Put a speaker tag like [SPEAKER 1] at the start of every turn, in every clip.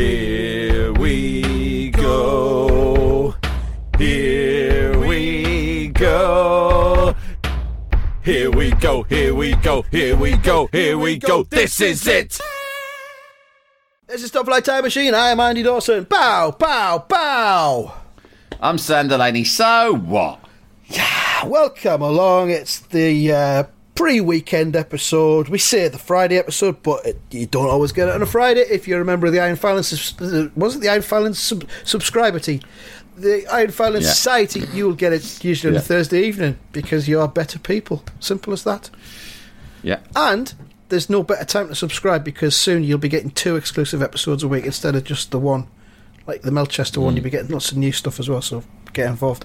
[SPEAKER 1] Here we go. Here we go. Here we go. Here we go. Here we go. Here we go. This is it.
[SPEAKER 2] This is Top Flight Time Machine. I am Andy Dawson. Bow, bow, bow.
[SPEAKER 3] I'm Sam Delaney. So what?
[SPEAKER 2] Yeah, Welcome along. It's the uh, pre-weekend episode. We say the Friday episode, but it, you don't always get it on a Friday. If you're a member of the Iron Filings, was it the Iron Filings sub- subscriber team? The Iron Filings
[SPEAKER 3] Yeah.
[SPEAKER 2] Society, you will get it usually on
[SPEAKER 3] Yeah.
[SPEAKER 2] a Thursday evening because you are better people. Simple as that.
[SPEAKER 3] Yeah.
[SPEAKER 2] And there's no better time to subscribe because soon you'll be getting two exclusive episodes a week instead of just the one. Like the Melchester
[SPEAKER 3] Hmm.
[SPEAKER 2] one, you'll be getting lots of new stuff as well, so get involved.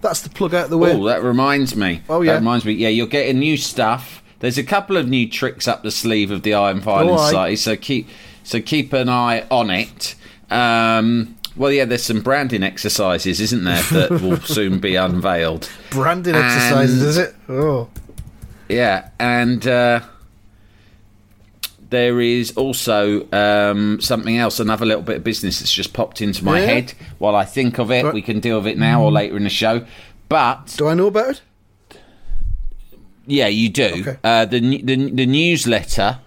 [SPEAKER 2] That's the plug out of the way.
[SPEAKER 3] Oh, that reminds me.
[SPEAKER 2] Oh, yeah.
[SPEAKER 3] That reminds me. Yeah, you're getting new stuff. There's a couple of new tricks up the sleeve of the Iron Filing
[SPEAKER 2] Oh.
[SPEAKER 3] Society, so keep so keep an eye on it. Um, well, yeah, there's some branding exercises, isn't there, that will soon be unveiled.
[SPEAKER 2] Branding
[SPEAKER 3] And-
[SPEAKER 2] exercises, is it? Oh.
[SPEAKER 3] Yeah, and uh, there is also um, something else, another little bit of business that's just popped into my
[SPEAKER 2] Yeah?
[SPEAKER 3] head. While I think of it,
[SPEAKER 2] Right.
[SPEAKER 3] we can deal with it now or later in the show. But
[SPEAKER 2] Do I know about it?
[SPEAKER 3] Yeah, you do.
[SPEAKER 2] Okay.
[SPEAKER 3] Uh, the, the the newsletter,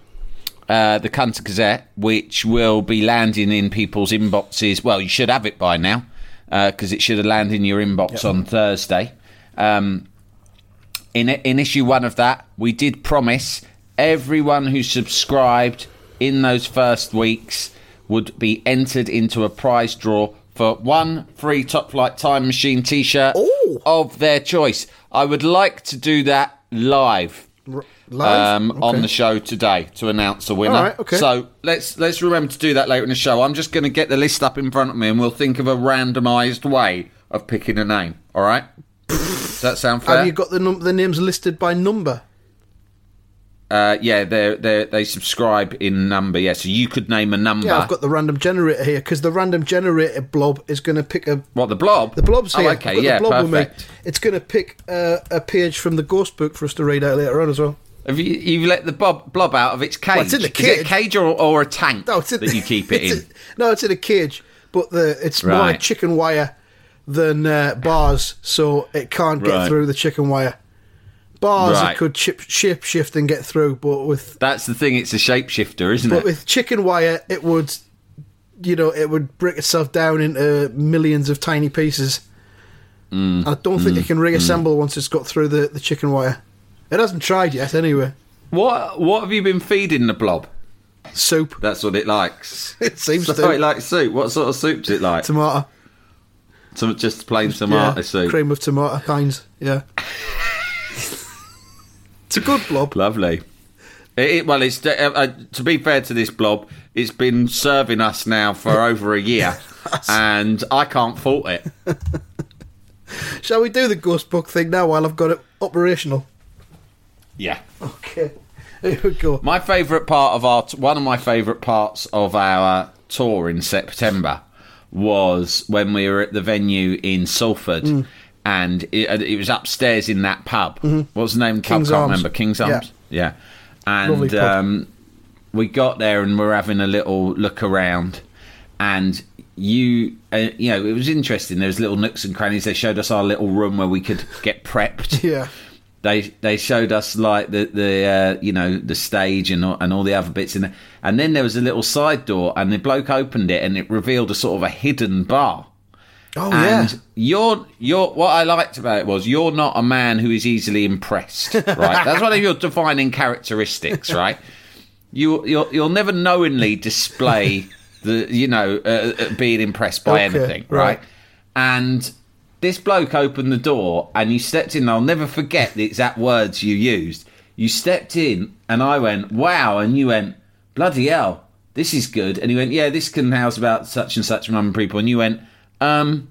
[SPEAKER 3] uh, the Cunter Gazette, which will be landing in people's inboxes. Well, you should have it by now because it should have landed in your inbox on Thursday. Um, in in issue one of that, we did promise everyone who subscribed in those first weeks would be entered into a prize draw for one free Top Flight Time Machine T-shirt of their choice. I would like to do that live.
[SPEAKER 2] Live?
[SPEAKER 3] Um, on the show today to announce a winner.
[SPEAKER 2] Right, okay.
[SPEAKER 3] So let's let's remember to do that later in the show. I'm just going to get the list up in front of me, and we'll think of a randomised way of picking a name. All right? Does that sound fair?
[SPEAKER 2] Have you got the num- the names listed by number?
[SPEAKER 3] Uh, yeah, they they they subscribe in number. Yeah, so you could name a number.
[SPEAKER 2] Yeah, I've got the random generator here because the random generator blob is going to pick a.
[SPEAKER 3] what the blob?
[SPEAKER 2] The blob's
[SPEAKER 3] Oh,
[SPEAKER 2] here.
[SPEAKER 3] okay, yeah,
[SPEAKER 2] the blob with me.
[SPEAKER 3] perfect.
[SPEAKER 2] It's going to pick uh, a page from the ghost book for us to read out later on as well.
[SPEAKER 3] Have you you let the blob blob out of its cage?
[SPEAKER 2] Well, it's in the cage.
[SPEAKER 3] Is it a
[SPEAKER 2] cage.
[SPEAKER 3] or, or a tank
[SPEAKER 2] No, it's in,
[SPEAKER 3] that you keep it in?
[SPEAKER 2] in- no, it's in a cage, but the it's more like chicken wire than uh, bars, so it can't get
[SPEAKER 3] Right.
[SPEAKER 2] through the chicken wire. Bars
[SPEAKER 3] Right.
[SPEAKER 2] it could chip, shape shift and get through, but with
[SPEAKER 3] That's the thing. It's a shapeshifter, isn't
[SPEAKER 2] but
[SPEAKER 3] it?
[SPEAKER 2] But with chicken wire, it would, you know, it would break itself down into millions of tiny pieces.
[SPEAKER 3] Mm.
[SPEAKER 2] I don't think it can reassemble once it's got through the, the chicken wire. It hasn't tried yet, anyway.
[SPEAKER 3] What what have you been feeding the blob?
[SPEAKER 2] Soup.
[SPEAKER 3] That's what it likes.
[SPEAKER 2] It seems
[SPEAKER 3] so
[SPEAKER 2] to.
[SPEAKER 3] it likes soup. What sort of soup does it like?
[SPEAKER 2] Tomato.
[SPEAKER 3] Some just plain tomato
[SPEAKER 2] yeah,
[SPEAKER 3] soup.
[SPEAKER 2] Cream of tomato kinds. Yeah. It's a good blob.
[SPEAKER 3] Lovely. It, it- well, it's uh, uh, to be fair to this blob, it's been serving us now for over a year, and I can't fault it.
[SPEAKER 2] Shall we do the ghost book thing now while I've got it operational?
[SPEAKER 3] Yeah.
[SPEAKER 2] Okay. Here we go.
[SPEAKER 3] My favourite part of our one of my favourite parts of our tour in September was when we were at the venue in Salford.
[SPEAKER 2] Mm.
[SPEAKER 3] And it, it was upstairs in that pub. What was the name? the pub?
[SPEAKER 2] Mm-hmm. King's
[SPEAKER 3] Can't remember. King's
[SPEAKER 2] Yeah.
[SPEAKER 3] Arms. Yeah.
[SPEAKER 2] Lovely
[SPEAKER 3] And um, we got there and we're having a little look around, and you, uh, you know, it was interesting. There was little nooks and crannies. They showed us our little room where we could get prepped
[SPEAKER 2] Yeah.
[SPEAKER 3] they they showed us like the the uh, you know the stage and all, and all the other bits in there. And then there was a little side door, and the bloke opened it, and it revealed a sort of a hidden bar.
[SPEAKER 2] Oh, yeah.
[SPEAKER 3] You're you're what I liked about it was you're not a man who is easily impressed, right? That's one of your defining characteristics, right? You you'll you'll never knowingly display the you know uh, uh, being impressed by
[SPEAKER 2] Okay,
[SPEAKER 3] anything,
[SPEAKER 2] right.
[SPEAKER 3] right? And this bloke opened the door and you stepped in. I'll never forget the exact words you used. You stepped in and I went, wow. And you went, bloody hell, this is good. And he went, yeah, this can house about such and such number of people. And you went, um,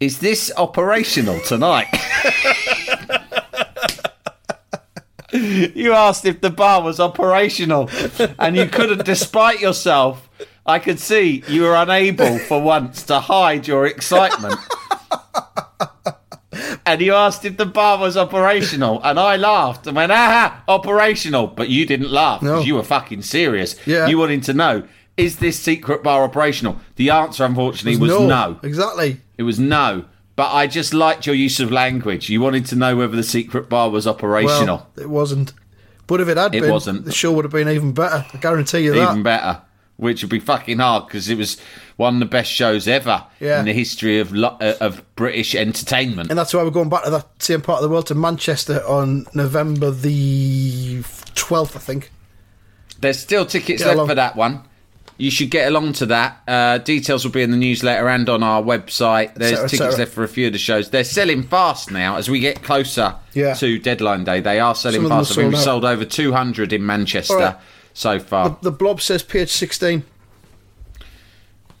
[SPEAKER 3] is this operational tonight? you asked if the bar was operational, and you couldn't, despite yourself. I could see you were unable for once to hide your excitement. and you asked if the bar was operational, and I laughed and went, "Aha, operational!" But you didn't laugh because
[SPEAKER 2] No.
[SPEAKER 3] you were fucking serious.
[SPEAKER 2] Yeah.
[SPEAKER 3] You wanted to know is this secret bar operational? The answer, unfortunately, was no.
[SPEAKER 2] Exactly.
[SPEAKER 3] It was no. But I just liked your use of language. You wanted to know whether the secret bar was operational.
[SPEAKER 2] Well, it wasn't. But if it had
[SPEAKER 3] It
[SPEAKER 2] been,
[SPEAKER 3] wasn't.
[SPEAKER 2] the show would have been even better. I guarantee you that.
[SPEAKER 3] Even better. Which would be fucking hard because it was one of the best shows ever
[SPEAKER 2] Yeah.
[SPEAKER 3] in the history of lo- uh, of British entertainment.
[SPEAKER 2] And that's why we're going back to that same part of the world to Manchester on November the 12th, I think.
[SPEAKER 3] There's still tickets
[SPEAKER 2] Get
[SPEAKER 3] left
[SPEAKER 2] along.
[SPEAKER 3] for that one. You should get along to that. Uh, details will be in the newsletter and on our website. There's
[SPEAKER 2] Cetera,
[SPEAKER 3] tickets
[SPEAKER 2] cetera.
[SPEAKER 3] left for a few of the shows. They're selling fast now as we get closer
[SPEAKER 2] Yeah.
[SPEAKER 3] to deadline day. They are selling
[SPEAKER 2] Some of them
[SPEAKER 3] fast. I think we've
[SPEAKER 2] sold
[SPEAKER 3] over 200 in Manchester
[SPEAKER 2] right.
[SPEAKER 3] so far.
[SPEAKER 2] The blob says page 16.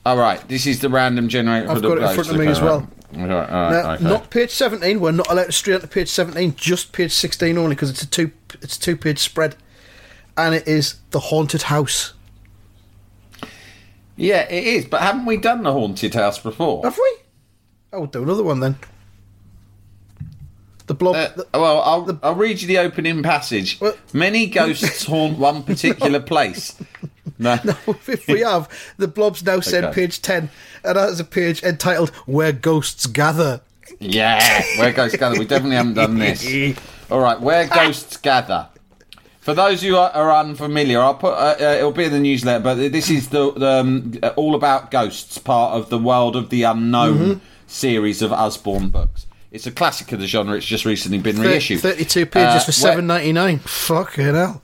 [SPEAKER 3] All right, this is the random generator.
[SPEAKER 2] I've
[SPEAKER 3] for the
[SPEAKER 2] got it in front of me as well.
[SPEAKER 3] right. All right, all right,
[SPEAKER 2] Now,
[SPEAKER 3] okay.
[SPEAKER 2] Not page 17. We're not allowed to straight to page 17, just page 16 only because it's a two it's a two page spread. And it is The Haunted House.
[SPEAKER 3] Yeah, it is. But haven't we done the haunted house before?
[SPEAKER 2] Have we? I will do another one then. The blob.
[SPEAKER 3] Uh,
[SPEAKER 2] the-
[SPEAKER 3] well, I'll, I'll read you the opening passage.
[SPEAKER 2] What?
[SPEAKER 3] Many ghosts haunt one particular place. No.
[SPEAKER 2] if we have, the blob's now said
[SPEAKER 3] Okay.
[SPEAKER 2] page 10, and that is a page entitled Where Ghosts Gather.
[SPEAKER 3] Yeah, where ghosts gather. We definitely haven't done this. All right, where ghosts gather. For those who are, are unfamiliar, I'll put uh, uh, it'll be in the newsletter. But this is the, the um, all about ghosts, part of the World of the Unknown
[SPEAKER 2] Mm-hmm.
[SPEAKER 3] series of Usborne books. It's a classic of the genre. It's just recently been reissued.
[SPEAKER 2] 32 pages
[SPEAKER 3] Uh,
[SPEAKER 2] for seven ninety nine. Fucking hell.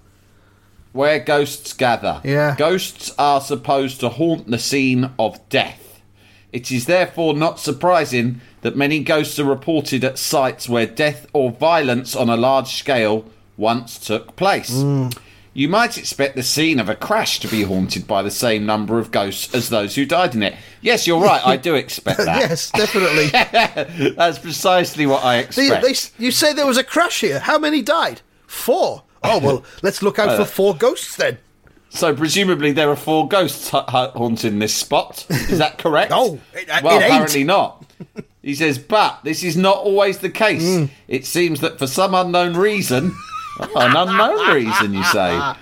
[SPEAKER 3] Where ghosts gather.
[SPEAKER 2] Yeah.
[SPEAKER 3] Ghosts are supposed to haunt the scene of death. It is therefore not surprising that many ghosts are reported at sites where death or violence on a large scale once took place.
[SPEAKER 2] Hmm.
[SPEAKER 3] You might expect the scene of a crash to be haunted by the same number of ghosts as those who died in it. Yes, you're right, I do expect that.
[SPEAKER 2] yes, definitely.
[SPEAKER 3] That's precisely what I expect.
[SPEAKER 2] they- you say there was a crash here. How many died? Four. Oh, well, let's look out for four ghosts then.
[SPEAKER 3] So presumably there are four ghosts ha- ha- haunting this spot. Is that correct?
[SPEAKER 2] No, it- it
[SPEAKER 3] well,
[SPEAKER 2] ain't.
[SPEAKER 3] apparently not. He says, but this is not always the case.
[SPEAKER 2] Hmm.
[SPEAKER 3] It seems that for some unknown reason, an unknown reason, you say,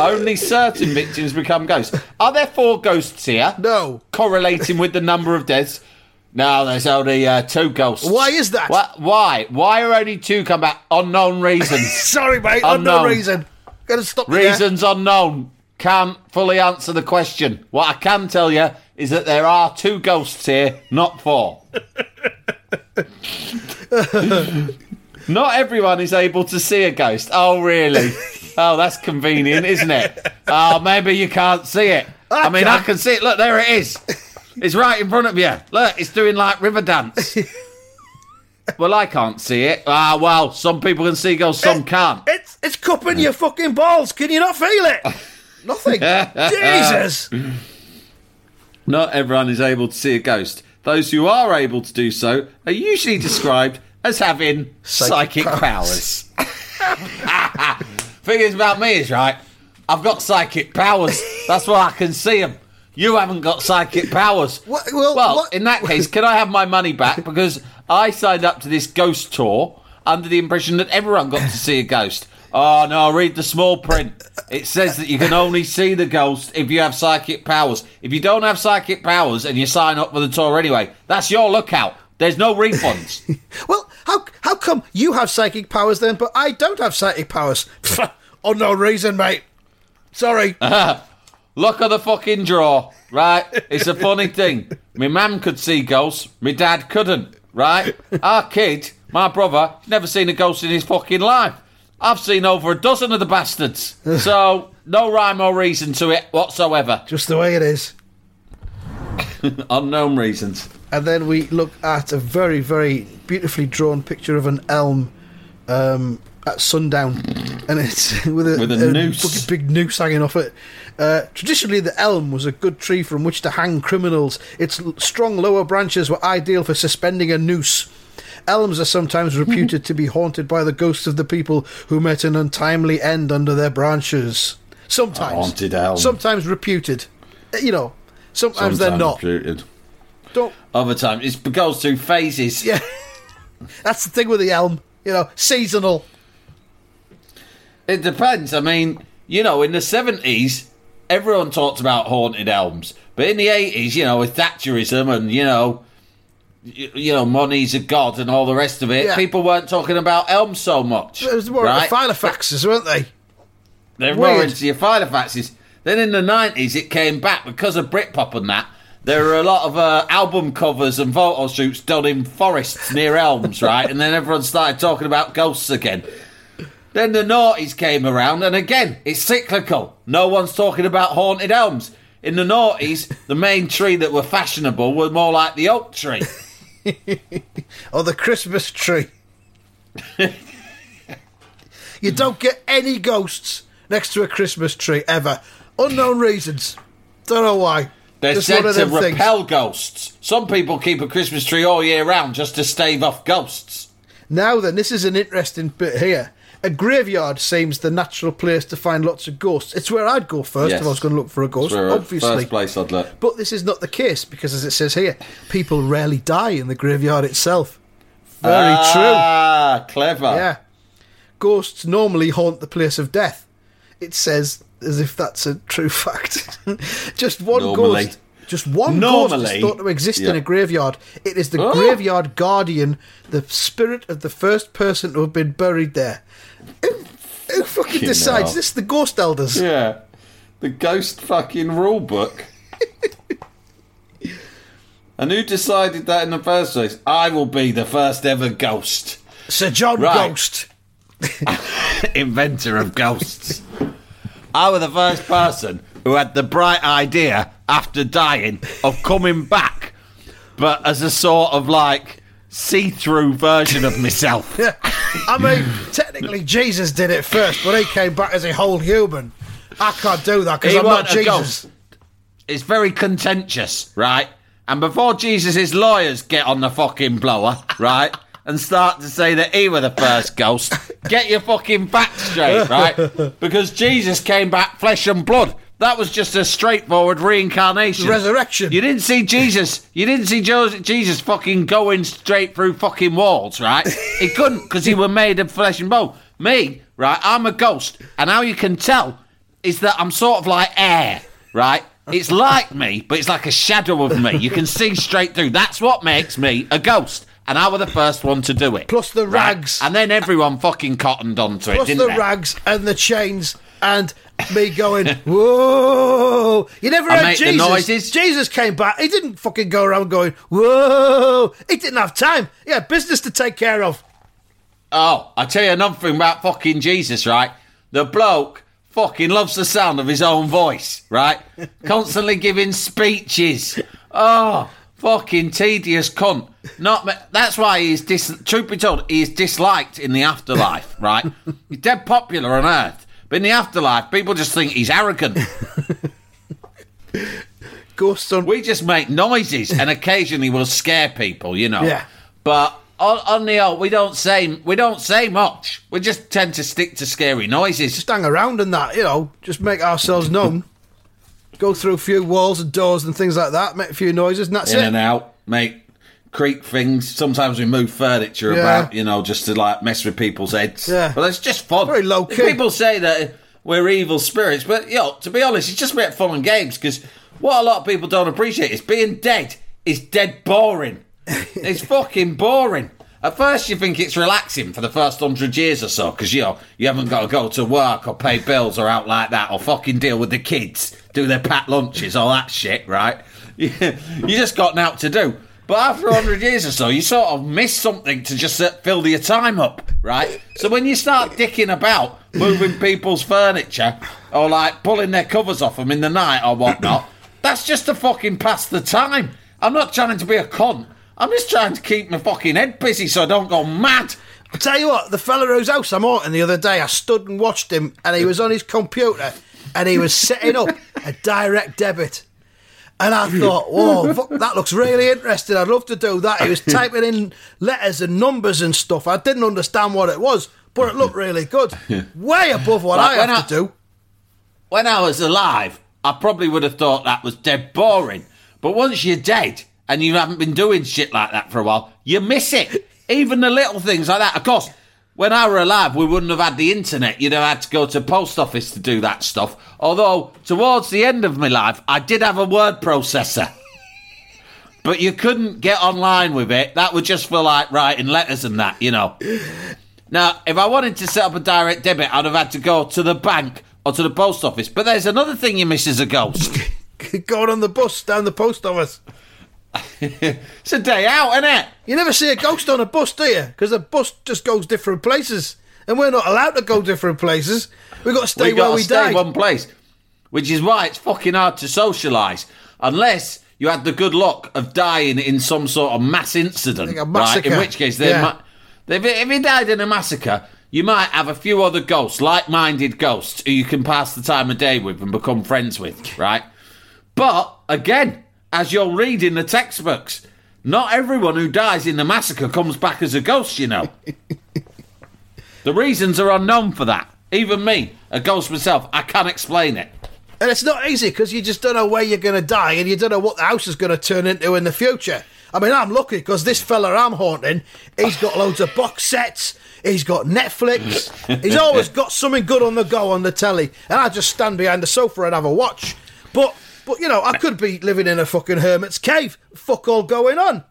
[SPEAKER 3] only certain victims become ghosts. Are there four ghosts here?
[SPEAKER 2] No.
[SPEAKER 3] Correlating with the number of deaths? No, there's only uh, two ghosts.
[SPEAKER 2] Why is that?
[SPEAKER 3] Wha- Why? Why are only two come back? Unknown reasons.
[SPEAKER 2] Sorry, mate. Unknown
[SPEAKER 3] Unknown.
[SPEAKER 2] reason. Gotta stop you there.
[SPEAKER 3] Reasons unknown. Can't fully answer the question. What I can tell you is that there are two ghosts here, not four. not everyone is able to see a ghost. Oh, really? Oh, that's convenient, isn't it? Oh, maybe you can't see it. I mean, I can see it. Look, there it is. It's right in front of you. Look, it's doing like river dance. Well, I can't see it. Ah, well, some people can see ghosts, some can't.
[SPEAKER 2] It's it's cupping your fucking balls. Can you not feel it? Nothing. Jesus.
[SPEAKER 3] Not everyone is able to see a ghost. Those who are able to do so are usually described as having psychic,
[SPEAKER 2] Psychic
[SPEAKER 3] powers. Thing is about me is right. I've got psychic powers. That's why I can see them. You haven't got psychic powers.
[SPEAKER 2] What- well,
[SPEAKER 3] well
[SPEAKER 2] what-
[SPEAKER 3] in that case, can I have my money back? Because I signed up to this ghost tour under the impression that everyone got to see a ghost. Oh no, I read the small print. It says that you can only see the ghost if you have psychic powers. If you don't have psychic powers and you sign up for the tour anyway, that's your lookout. There's no refunds.
[SPEAKER 2] Well, how how come you have psychic powers then, but I don't have psychic powers? On no reason, mate. Sorry.
[SPEAKER 3] Look at the fucking draw, right? It's a funny thing. My mum could see ghosts, my dad couldn't, right? Our kid, my brother, never seen a ghost in his fucking life. I've seen over a dozen of the bastards. So, no rhyme or reason to it whatsoever.
[SPEAKER 2] Just the way it is.
[SPEAKER 3] Unknown reasons.
[SPEAKER 2] And then we look at a very, very beautifully drawn picture of an elm um, at sundown, and it's with a,
[SPEAKER 3] With a noose.
[SPEAKER 2] big noose hanging off it. Uh, traditionally, the elm was a good tree from which to hang criminals. Its strong lower branches were ideal for suspending a noose. Elms are sometimes reputed to be haunted by the ghosts of the people who met an untimely end under their branches. Sometimes.
[SPEAKER 3] haunted elm.
[SPEAKER 2] Sometimes reputed. Uh, You know, sometimes, they're not.
[SPEAKER 3] Reputed.
[SPEAKER 2] Don't.
[SPEAKER 3] Other times it goes through phases.
[SPEAKER 2] Yeah. That's the thing with the elm. You know, seasonal.
[SPEAKER 3] It depends. I mean, you know, in the seventies, everyone talked about haunted elms, but in the eighties, you know, with Thatcherism and you know, you, you know, money's a god and all the rest of it,
[SPEAKER 2] Yeah.
[SPEAKER 3] people weren't talking about elms so much.
[SPEAKER 2] It was more
[SPEAKER 3] right?
[SPEAKER 2] Filofaxes, weren't they?
[SPEAKER 3] They're more
[SPEAKER 2] Weird.
[SPEAKER 3] into your Filofaxes. Then in the nineties, it came back because of Britpop and that. There were a lot of uh, album covers and photo shoots done in forests near elms, right? And then everyone started talking about ghosts again. Then the noughties came around, and again, it's cyclical. No one's talking about haunted elms. In the noughties, the main tree that were fashionable were more like the oak tree.
[SPEAKER 2] Or the Christmas tree. you don't get any ghosts next to a Christmas tree ever. Unknown reasons. Don't know why.
[SPEAKER 3] They're
[SPEAKER 2] Just
[SPEAKER 3] said to
[SPEAKER 2] them things.
[SPEAKER 3] repel ghosts. Some people keep a Christmas tree all year round just to stave off ghosts.
[SPEAKER 2] Now then, this is an interesting bit here. A graveyard seems the natural place to find lots of ghosts. It's where I'd go first
[SPEAKER 3] Yes.
[SPEAKER 2] if I was going to look for a ghost,
[SPEAKER 3] uh,
[SPEAKER 2] obviously.
[SPEAKER 3] First place I'd look.
[SPEAKER 2] But this is not the case because, as it says here, people rarely die in the graveyard itself. Very true.
[SPEAKER 3] Ah, clever.
[SPEAKER 2] Yeah. Ghosts normally haunt the place of death. It says as if that's a true fact. just one
[SPEAKER 3] Normally.
[SPEAKER 2] ghost. Just one ghost
[SPEAKER 3] Normally.
[SPEAKER 2] is thought to exist in a graveyard. It is the
[SPEAKER 3] Oh.
[SPEAKER 2] graveyard guardian, the spirit of the first person to have been buried there. Who, who fucking
[SPEAKER 3] Fucking
[SPEAKER 2] decides
[SPEAKER 3] hell.
[SPEAKER 2] this? The ghost elders.
[SPEAKER 3] Yeah. The ghost fucking rule book. and who decided that in the first place? I will be the first ever ghost.
[SPEAKER 2] Sir John
[SPEAKER 3] Right.
[SPEAKER 2] Ghost.
[SPEAKER 3] Inventor of ghosts. I was the first person who had the bright idea after dying of coming back, but as a sort of like see through version of myself.
[SPEAKER 2] Yeah. I mean, technically Jesus did it first, but he came back as a whole human. I can't do that because I'm not Jesus.
[SPEAKER 3] It's very contentious, right? And before Jesus' lawyers get on the fucking blower, right, and start to say that he were the first ghost, get your fucking facts straight, right? Because Jesus came back flesh and blood. That was just a straightforward reincarnation.
[SPEAKER 2] Resurrection.
[SPEAKER 3] You didn't see Jesus. You didn't see Jesus fucking going straight through fucking walls, right? He couldn't because he were made of flesh and bone. Me, right? I'm a ghost, and how you can tell is that I'm sort of like air, right? It's like me, but it's like a shadow of me. You can see straight through. That's what makes me a ghost. And I were the first one to do it.
[SPEAKER 2] Plus the
[SPEAKER 3] right?
[SPEAKER 2] rags.
[SPEAKER 3] And then everyone fucking cottoned onto it,
[SPEAKER 2] Plus the
[SPEAKER 3] they?
[SPEAKER 2] rags and the chains and me going, whoa. You never
[SPEAKER 3] I
[SPEAKER 2] heard Jesus. Jesus came back. He didn't fucking go around going, whoa. He didn't have time. He had business to take care of.
[SPEAKER 3] Oh, I tell you another thing about fucking Jesus, right? The bloke fucking loves the sound of his own voice, right? Constantly giving speeches. Oh, fucking tedious cunt. Not that's why he's dis- truth be told, he is disliked in the afterlife, right? he's dead popular on Earth, but in the afterlife, people just think he's arrogant.
[SPEAKER 2] Ghosts on.
[SPEAKER 3] We just make noises, and occasionally we'll scare people, you know.
[SPEAKER 2] Yeah.
[SPEAKER 3] But on, on the old, we don't say we don't say much. We just tend to stick to scary noises.
[SPEAKER 2] Just hang around and that, you know, just make ourselves known. Go through a few walls and doors and things like that, make a few noises, and that's
[SPEAKER 3] in
[SPEAKER 2] it.
[SPEAKER 3] and out, make creak things. Sometimes we move furniture
[SPEAKER 2] Yeah.
[SPEAKER 3] about, you know, just to like mess with people's heads.
[SPEAKER 2] Yeah.
[SPEAKER 3] But it's just fun.
[SPEAKER 2] Very low key.
[SPEAKER 3] People say that we're evil spirits, but you know, to be honest, it's just about fun and games. Because what a lot of people don't appreciate is being dead is dead boring. it's fucking boring. At first, you think it's relaxing for the first hundred years or so, because you know you haven't got to go to work or pay bills or out like that, or fucking deal with the kids, do their pat lunches, all that shit, right? You, just got out to do. But after 100 years or so, you sort of miss something to just uh, fill your time up, right? So when you start dicking about, moving people's furniture, or like pulling their covers off them in the night or whatnot, that's just to fucking pass the time. I'm not trying to be a cunt. I'm just trying to keep my fucking head busy so I don't go mad.
[SPEAKER 2] I'll tell you what, the fella whose house I'm haunting the other day, I stood and watched him, and he was on his computer, and he was setting up a direct debit. And I thought, whoa, fuck, that looks really interesting. I'd love to do that. He was typing in letters and numbers and stuff. I didn't understand what it was, but it looked really good. Way above what
[SPEAKER 3] Like,
[SPEAKER 2] I
[SPEAKER 3] I-
[SPEAKER 2] to do.
[SPEAKER 3] when I was alive, I probably would have thought that was dead boring. But once you're dead and you haven't been doing shit like that for a while, you miss it. Even the little things like that. Of course, when I were alive, we wouldn't have had the internet. You'd have had to go to post office to do that stuff. Although, towards the end of my life, I did have a word processor. But you couldn't get online with it. That would just for like writing letters and that, you know. Now, if I wanted to set up a direct debit, I'd have had to go to the bank or to the post office. But there's another thing you miss as a ghost.
[SPEAKER 2] Going on the bus down the post office.
[SPEAKER 3] it's a day out, isn't it?
[SPEAKER 2] You never see a ghost on a bus, do you? Because the bus just goes different places. And we're not allowed to go different places. We've got to stay
[SPEAKER 3] we got
[SPEAKER 2] where
[SPEAKER 3] to
[SPEAKER 2] we
[SPEAKER 3] stay one place, which is why it's fucking hard to socialise unless you had the good luck of dying in some sort of mass incident,
[SPEAKER 2] Like
[SPEAKER 3] right? In which case, they
[SPEAKER 2] Yeah.
[SPEAKER 3] might, if, if you died in a massacre, you might have a few other ghosts, like-minded ghosts, who you can pass the time of day with and become friends with, right? But again, as you'll read in the textbooks, not everyone who dies in the massacre comes back as a ghost, you know. the reasons are unknown for that. Even me, a ghost myself, I can't explain it.
[SPEAKER 2] And it's not easy because you just don't know where you're going to die and you don't know what the house is going to turn into in the future. I mean, I'm lucky because this fella I'm haunting, he's got loads of box sets, he's got Netflix, he's always got something good on the go on the telly, and I just stand behind the sofa and have a watch. But, but you know, I could be living in a fucking hermit's cave. Fuck all going on.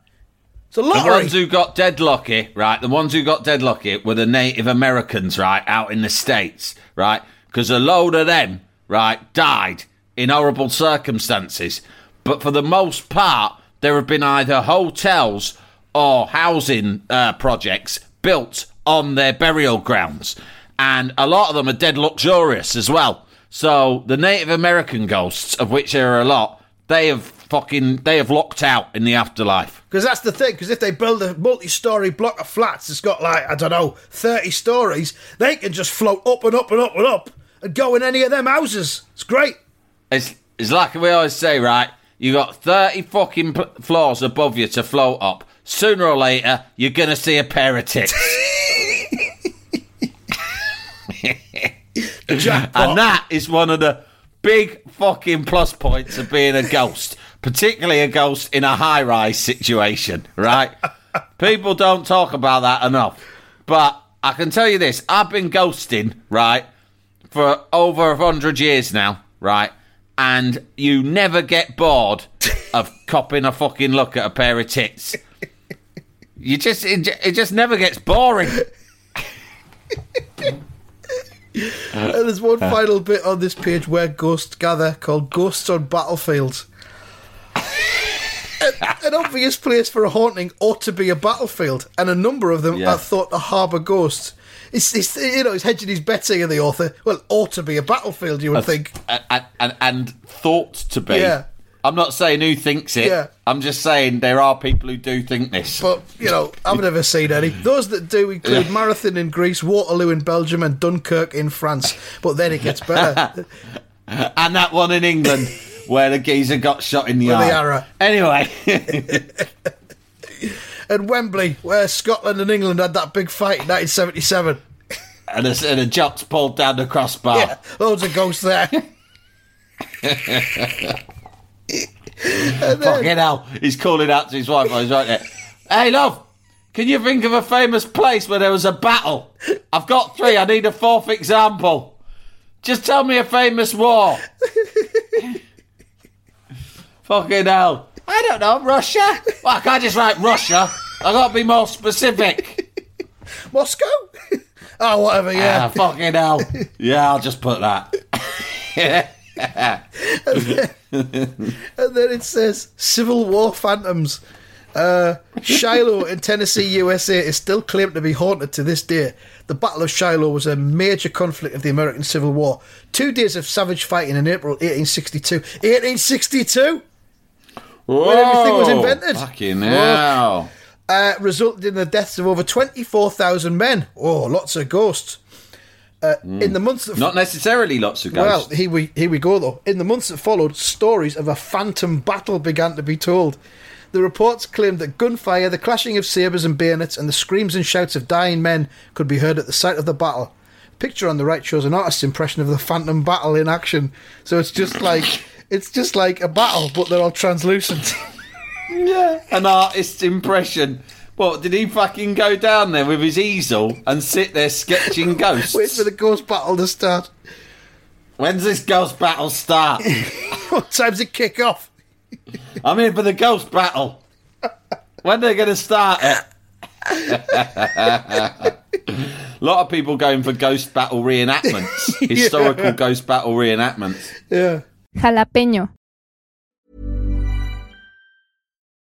[SPEAKER 2] It's a
[SPEAKER 3] The ones who got dead lucky, right? The ones who got dead lucky were the Native Americans, right, out in the States, right? Because a load of them, right, died in horrible circumstances. But for the most part, there have been either hotels or housing uh, projects built on their burial grounds. And a lot of them are dead luxurious as well. So the Native American ghosts, of which there are a lot, they have fucking, they have locked out in the afterlife.
[SPEAKER 2] Because that's the thing. Because if they build a multi-story block of flats, it's got like I don't know, thirty stories. They can just float up and up and up and up and go in any of them houses. It's great.
[SPEAKER 3] It's, it's like we always say, right? You got 30 fucking p- floors above you to float up. Sooner or later, you're going to see a pair of tits.
[SPEAKER 2] Jackpot.
[SPEAKER 3] and that is one of the big fucking plus points of being a ghost, particularly a ghost in a high rise situation, right? People don't talk about that enough. But I can tell you this I've been ghosting, right, for over a hundred years now, right? And you never get bored of copping a fucking look at a pair of tits. You just, it, it just never gets boring.
[SPEAKER 2] Uh, and there's one uh. final bit on this page where ghosts gather called Ghosts on Battlefields. An- obvious place for a haunting ought to be a battlefield, and a number of them
[SPEAKER 3] Yeah.
[SPEAKER 2] are thought to harbour ghosts. It's, it's you know, he's hedging his bets here, the author. Well, ought to be a battlefield, you would think.
[SPEAKER 3] and, and, and thought to be.
[SPEAKER 2] Yeah.
[SPEAKER 3] I'm not saying who thinks it.
[SPEAKER 2] Yeah.
[SPEAKER 3] I'm just saying there are people who do think this.
[SPEAKER 2] But, you know, I've never seen any. Those that do include Marathon in Greece, Waterloo in Belgium, and Dunkirk in France. But then it gets better.
[SPEAKER 3] and that one in England where the geezer got shot in the
[SPEAKER 2] With
[SPEAKER 3] eye.
[SPEAKER 2] the arrow.
[SPEAKER 3] Anyway,
[SPEAKER 2] and Wembley, where Scotland and England had that big fight in 1977.
[SPEAKER 3] and a, and a jock's pulled down the crossbar.
[SPEAKER 2] Yeah, loads of ghosts there. Then,
[SPEAKER 3] Fucking hell. He's calling out to his wife while he's right there. Hey, love, can you think of a famous place where there was a battle? I've got three. I need a fourth example. Just tell me a famous war. Fucking hell. I don't know. Russia? Well, I can't just write Russia. i got to be more specific.
[SPEAKER 2] Moscow? oh, whatever,
[SPEAKER 3] Ah,
[SPEAKER 2] yeah.
[SPEAKER 3] fucking hell. Yeah, I'll just put that.
[SPEAKER 2] And then it says Civil War Phantoms. Uh, Shiloh in Tennessee, USA is still claimed to be haunted to this day. The Battle of Shiloh was a major conflict of the American Civil War. Two days of savage fighting in April 1862. 1862! When everything was invented.
[SPEAKER 3] Fucking hell.
[SPEAKER 2] uh, resulted in the deaths of over 24,000 men. Oh, lots of ghosts. Uh, In the months that
[SPEAKER 3] Not necessarily lots of
[SPEAKER 2] guns.
[SPEAKER 3] well,
[SPEAKER 2] here we here we go though. In the months that followed, stories of a phantom battle began to be told. The reports claimed that gunfire, the clashing of sabres and bayonets, and the screams and shouts of dying men could be heard at the site of the battle. Picture on the right shows an artist's impression of the phantom battle in action. So it's just like it's just like a battle, but they're all translucent.
[SPEAKER 3] yeah. An artist's impression. What, did he fucking go down there with his easel and sit there sketching ghosts?
[SPEAKER 2] Wait for the ghost battle to start.
[SPEAKER 3] When's this ghost battle start?
[SPEAKER 2] What time's it kick off?
[SPEAKER 3] I'm here for the ghost battle. When are they going to start it? A lot of people going for ghost battle reenactments, historical ghost battle reenactments.
[SPEAKER 2] Yeah.
[SPEAKER 4] Jalapeño.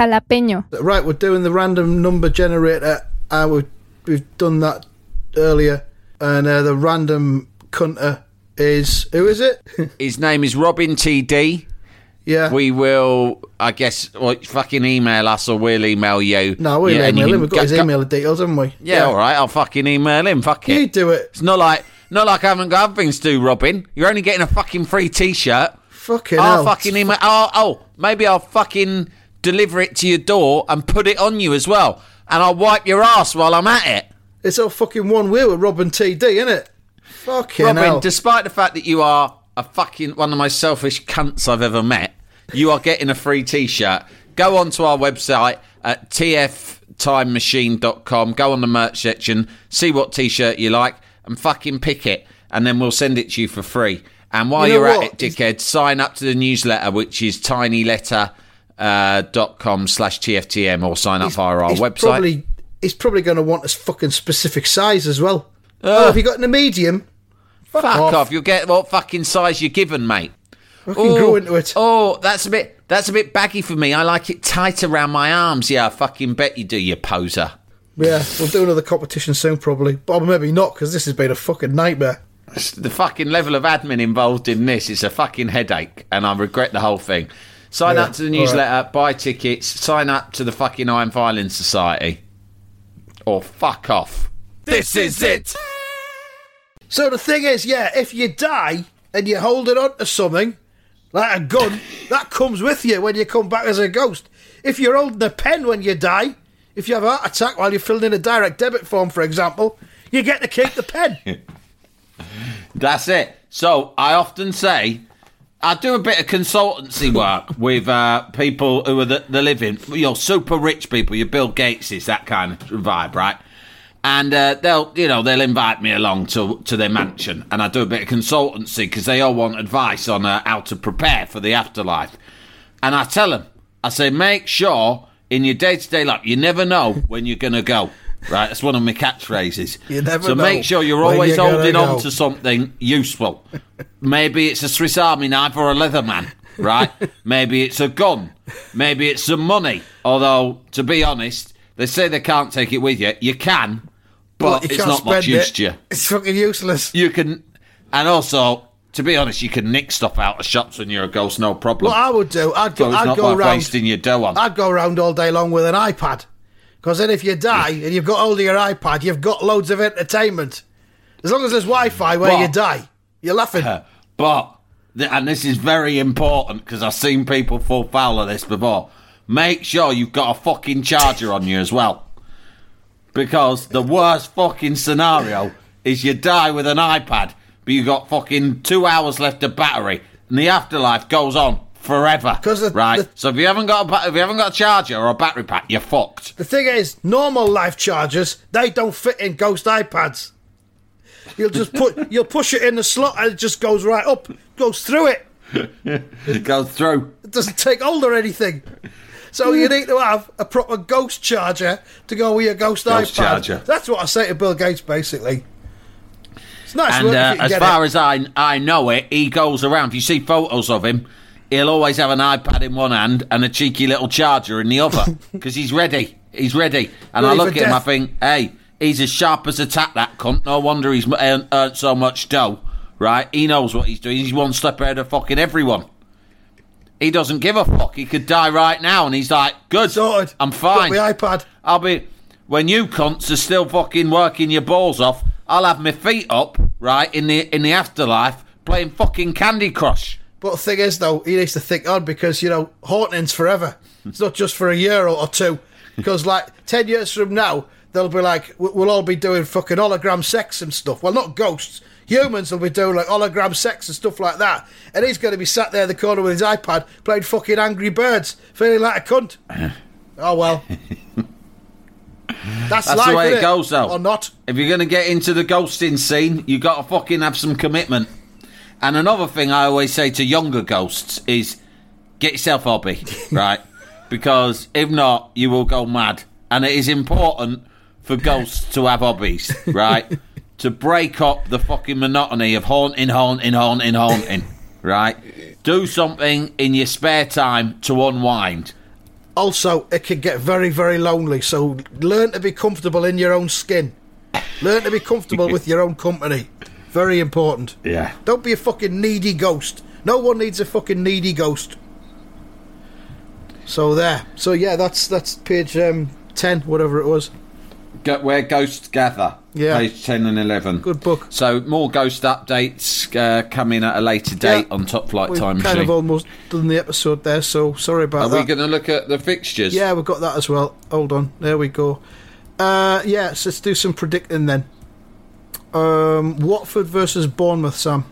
[SPEAKER 4] Jalapeño.
[SPEAKER 2] Right, we're doing the random number generator. Uh, we've, we've done that earlier. And uh, the random cunter is. Who is it?
[SPEAKER 3] His name is Robin TD.
[SPEAKER 2] yeah.
[SPEAKER 3] We will, I guess, well, fucking email us or we'll email you.
[SPEAKER 2] no, we'll
[SPEAKER 3] Yeah,
[SPEAKER 2] email him. We've got
[SPEAKER 3] go-
[SPEAKER 2] his
[SPEAKER 3] go-
[SPEAKER 2] email details, haven't we?
[SPEAKER 3] Yeah, all right. I'll fucking email him. Fuck it.
[SPEAKER 2] You do it.
[SPEAKER 3] It's not like not like I haven't got other things to do, Robin. You're only getting a fucking free T-shirt.
[SPEAKER 2] Fucking
[SPEAKER 3] I'll
[SPEAKER 2] hell.
[SPEAKER 3] fucking email. Oh, oh, maybe I'll fucking deliver it to your door and put it on you as well, and I'll wipe your ass while I'm at it.
[SPEAKER 2] It's all fucking one wheel with Robin TD, isn't it? Fucking
[SPEAKER 3] Robin,
[SPEAKER 2] hell.
[SPEAKER 3] despite the fact that you are a fucking one of my selfish cunts I've ever met, you are getting a free T-shirt. Go onto our website at tftimemachine.com. Go on the merch section, see what T-shirt you like, and fucking pick it, and then we'll send it to you for free. And while
[SPEAKER 2] You know
[SPEAKER 3] are at it, dickhead, sign up to the newsletter, which is tinyletter. Uh, Uh, dot com slash TFTM or sign up via our website.
[SPEAKER 2] Probably, he's probably going to want a fucking specific size as well. Uh. oh, have you got in a medium?
[SPEAKER 3] Fuck
[SPEAKER 2] off.
[SPEAKER 3] off. You'll get what fucking size you're given, mate.
[SPEAKER 2] Fucking grow oh, into it.
[SPEAKER 3] Oh, that's a bit that's a bit baggy for me. I like it tight around my arms. Yeah, I fucking bet you do, you poser.
[SPEAKER 2] Yeah, we'll do another competition soon, probably. But maybe not, because this has been a fucking nightmare.
[SPEAKER 3] The fucking level of admin involved in this is a fucking headache, and I regret the whole thing. Sign
[SPEAKER 2] Yeah,
[SPEAKER 3] up to the newsletter, buy tickets, sign up to the fucking Iron Filing Society, or fuck off.
[SPEAKER 1] This is it.
[SPEAKER 2] So the thing is, yeah, if you die and you're holding on to something, like a gun, that comes with you when you come back as a ghost. If you're holding a pen when you die, if you have a heart attack while you're filling in a direct debit form, for example, you get to keep the pen.
[SPEAKER 3] That's it. So I often say I do a bit of consultancy work with uh, people who are the, the living, you know, super rich people. Your Bill Gateses, that kind of vibe, right? And uh, they'll, you know, they'll invite me along to to their mansion, and I do a bit of consultancy because they all want advice on uh, how to prepare for the afterlife. And I tell them, I say, make sure in your day to day life, you never know when you're gonna go. Right, that's one of my catchphrases.
[SPEAKER 2] You never
[SPEAKER 3] so
[SPEAKER 2] know
[SPEAKER 3] make sure you're always
[SPEAKER 2] you're
[SPEAKER 3] holding on to something useful. Maybe it's a Swiss Army knife or a Leatherman, right? Maybe it's a gun. Maybe it's some money. Although, to be honest, they say they can't take it with you. You can, but
[SPEAKER 2] you
[SPEAKER 3] it's
[SPEAKER 2] can't
[SPEAKER 3] much
[SPEAKER 2] spend
[SPEAKER 3] use to you.
[SPEAKER 2] It's fucking useless.
[SPEAKER 3] You can, and also, to be honest, you can nick stuff out of shops when you're a ghost, no problem.
[SPEAKER 2] What I would do, I'd
[SPEAKER 3] so
[SPEAKER 2] go,
[SPEAKER 3] it's
[SPEAKER 2] I'd
[SPEAKER 3] not
[SPEAKER 2] go around.
[SPEAKER 3] wasting your dough on.
[SPEAKER 2] I'd go around all day long with an iPad. Because then if you die and you've got hold of your iPad, you've got loads of entertainment. As long as there's Wi-Fi where
[SPEAKER 3] Well-
[SPEAKER 2] you die, you're laughing.
[SPEAKER 3] But, and this is very important because I've seen people fall foul of this before. Make sure you've got a fucking charger on you as well. Because the worst fucking scenario is you die with an iPad, but you've got fucking two hours left of battery, and the afterlife goes on forever.
[SPEAKER 2] 'Cause the-
[SPEAKER 3] right.
[SPEAKER 2] the-
[SPEAKER 3] so if you haven't got a if you haven't got a charger or a battery pack, you're fucked.
[SPEAKER 2] The thing is, normal life chargers they don't fit in ghost iPads. You'll just put you'll push it in the slot and it just goes right up, goes through it.
[SPEAKER 3] It goes through.
[SPEAKER 2] It doesn't take hold or anything. So you need to have a proper ghost charger to go with your ghost,
[SPEAKER 3] Ghost
[SPEAKER 2] iPad.
[SPEAKER 3] charger.
[SPEAKER 2] That's what I say to Bill Gates, basically. It's nice
[SPEAKER 3] And uh, as far
[SPEAKER 2] it.
[SPEAKER 3] as I I know it, he goes around. If you see photos of him, he'll always have an iPad in one hand and a cheeky little charger in the other because he's ready. He's ready. And I look at him, I think, hey, he's as sharp as a tack. That cunt. No wonder he's earned, earned so much dough. Right? He knows what he's doing. He's one step ahead of fucking everyone. He doesn't give a fuck. He could die right now, and he's like, good,
[SPEAKER 2] Sorted.
[SPEAKER 3] I'm fine.
[SPEAKER 2] Got the iPad.
[SPEAKER 3] I'll be when you cunts are still fucking working your balls off. I'll have my feet up, right in the in the afterlife, playing fucking Candy Crush.
[SPEAKER 2] But the thing is, though, he needs to think on because, you know, hauntings forever. It's not just for a year or two. Because, like, 10 years from now, they'll be like, we- we'll all be doing fucking hologram sex and stuff. Well, not ghosts. Humans will be doing, like, hologram sex and stuff like that. And he's going to be sat there in the corner with his iPad playing fucking Angry Birds, feeling like a cunt. oh, well. That's,
[SPEAKER 3] That's
[SPEAKER 2] life,
[SPEAKER 3] the way
[SPEAKER 2] innit?
[SPEAKER 3] it goes, though.
[SPEAKER 2] Or not.
[SPEAKER 3] If you're going to get into the ghosting scene, you've got to fucking have some commitment. And another thing I always say to younger ghosts is get yourself a hobby, right? Because if not, you will go mad. And it is important for ghosts to have hobbies, right? to break up the fucking monotony of haunting, haunting, haunting, haunting, right? Do something in your spare time to unwind.
[SPEAKER 2] Also, it can get very, very lonely. So learn to be comfortable in your own skin. Learn to be comfortable with your own company. Very important.
[SPEAKER 3] Yeah.
[SPEAKER 2] Don't be a fucking needy ghost. No one needs a fucking needy ghost. So there. So yeah, that's that's page um, ten, whatever it was.
[SPEAKER 3] Where ghosts gather.
[SPEAKER 2] Yeah.
[SPEAKER 3] Page 10 and 11.
[SPEAKER 2] Good book.
[SPEAKER 3] So more ghost updates uh, coming at a later date
[SPEAKER 2] Yeah.
[SPEAKER 3] on Top Flight
[SPEAKER 2] We've
[SPEAKER 3] Time
[SPEAKER 2] kind
[SPEAKER 3] Machine.
[SPEAKER 2] of almost done the episode there, so sorry about
[SPEAKER 3] Are
[SPEAKER 2] that.
[SPEAKER 3] we going to look at the fixtures?
[SPEAKER 2] Yeah, we've got that as well. Hold on, there we go. Uh, yeah, so let's do some predicting then. Um, Watford versus Bournemouth, Sam.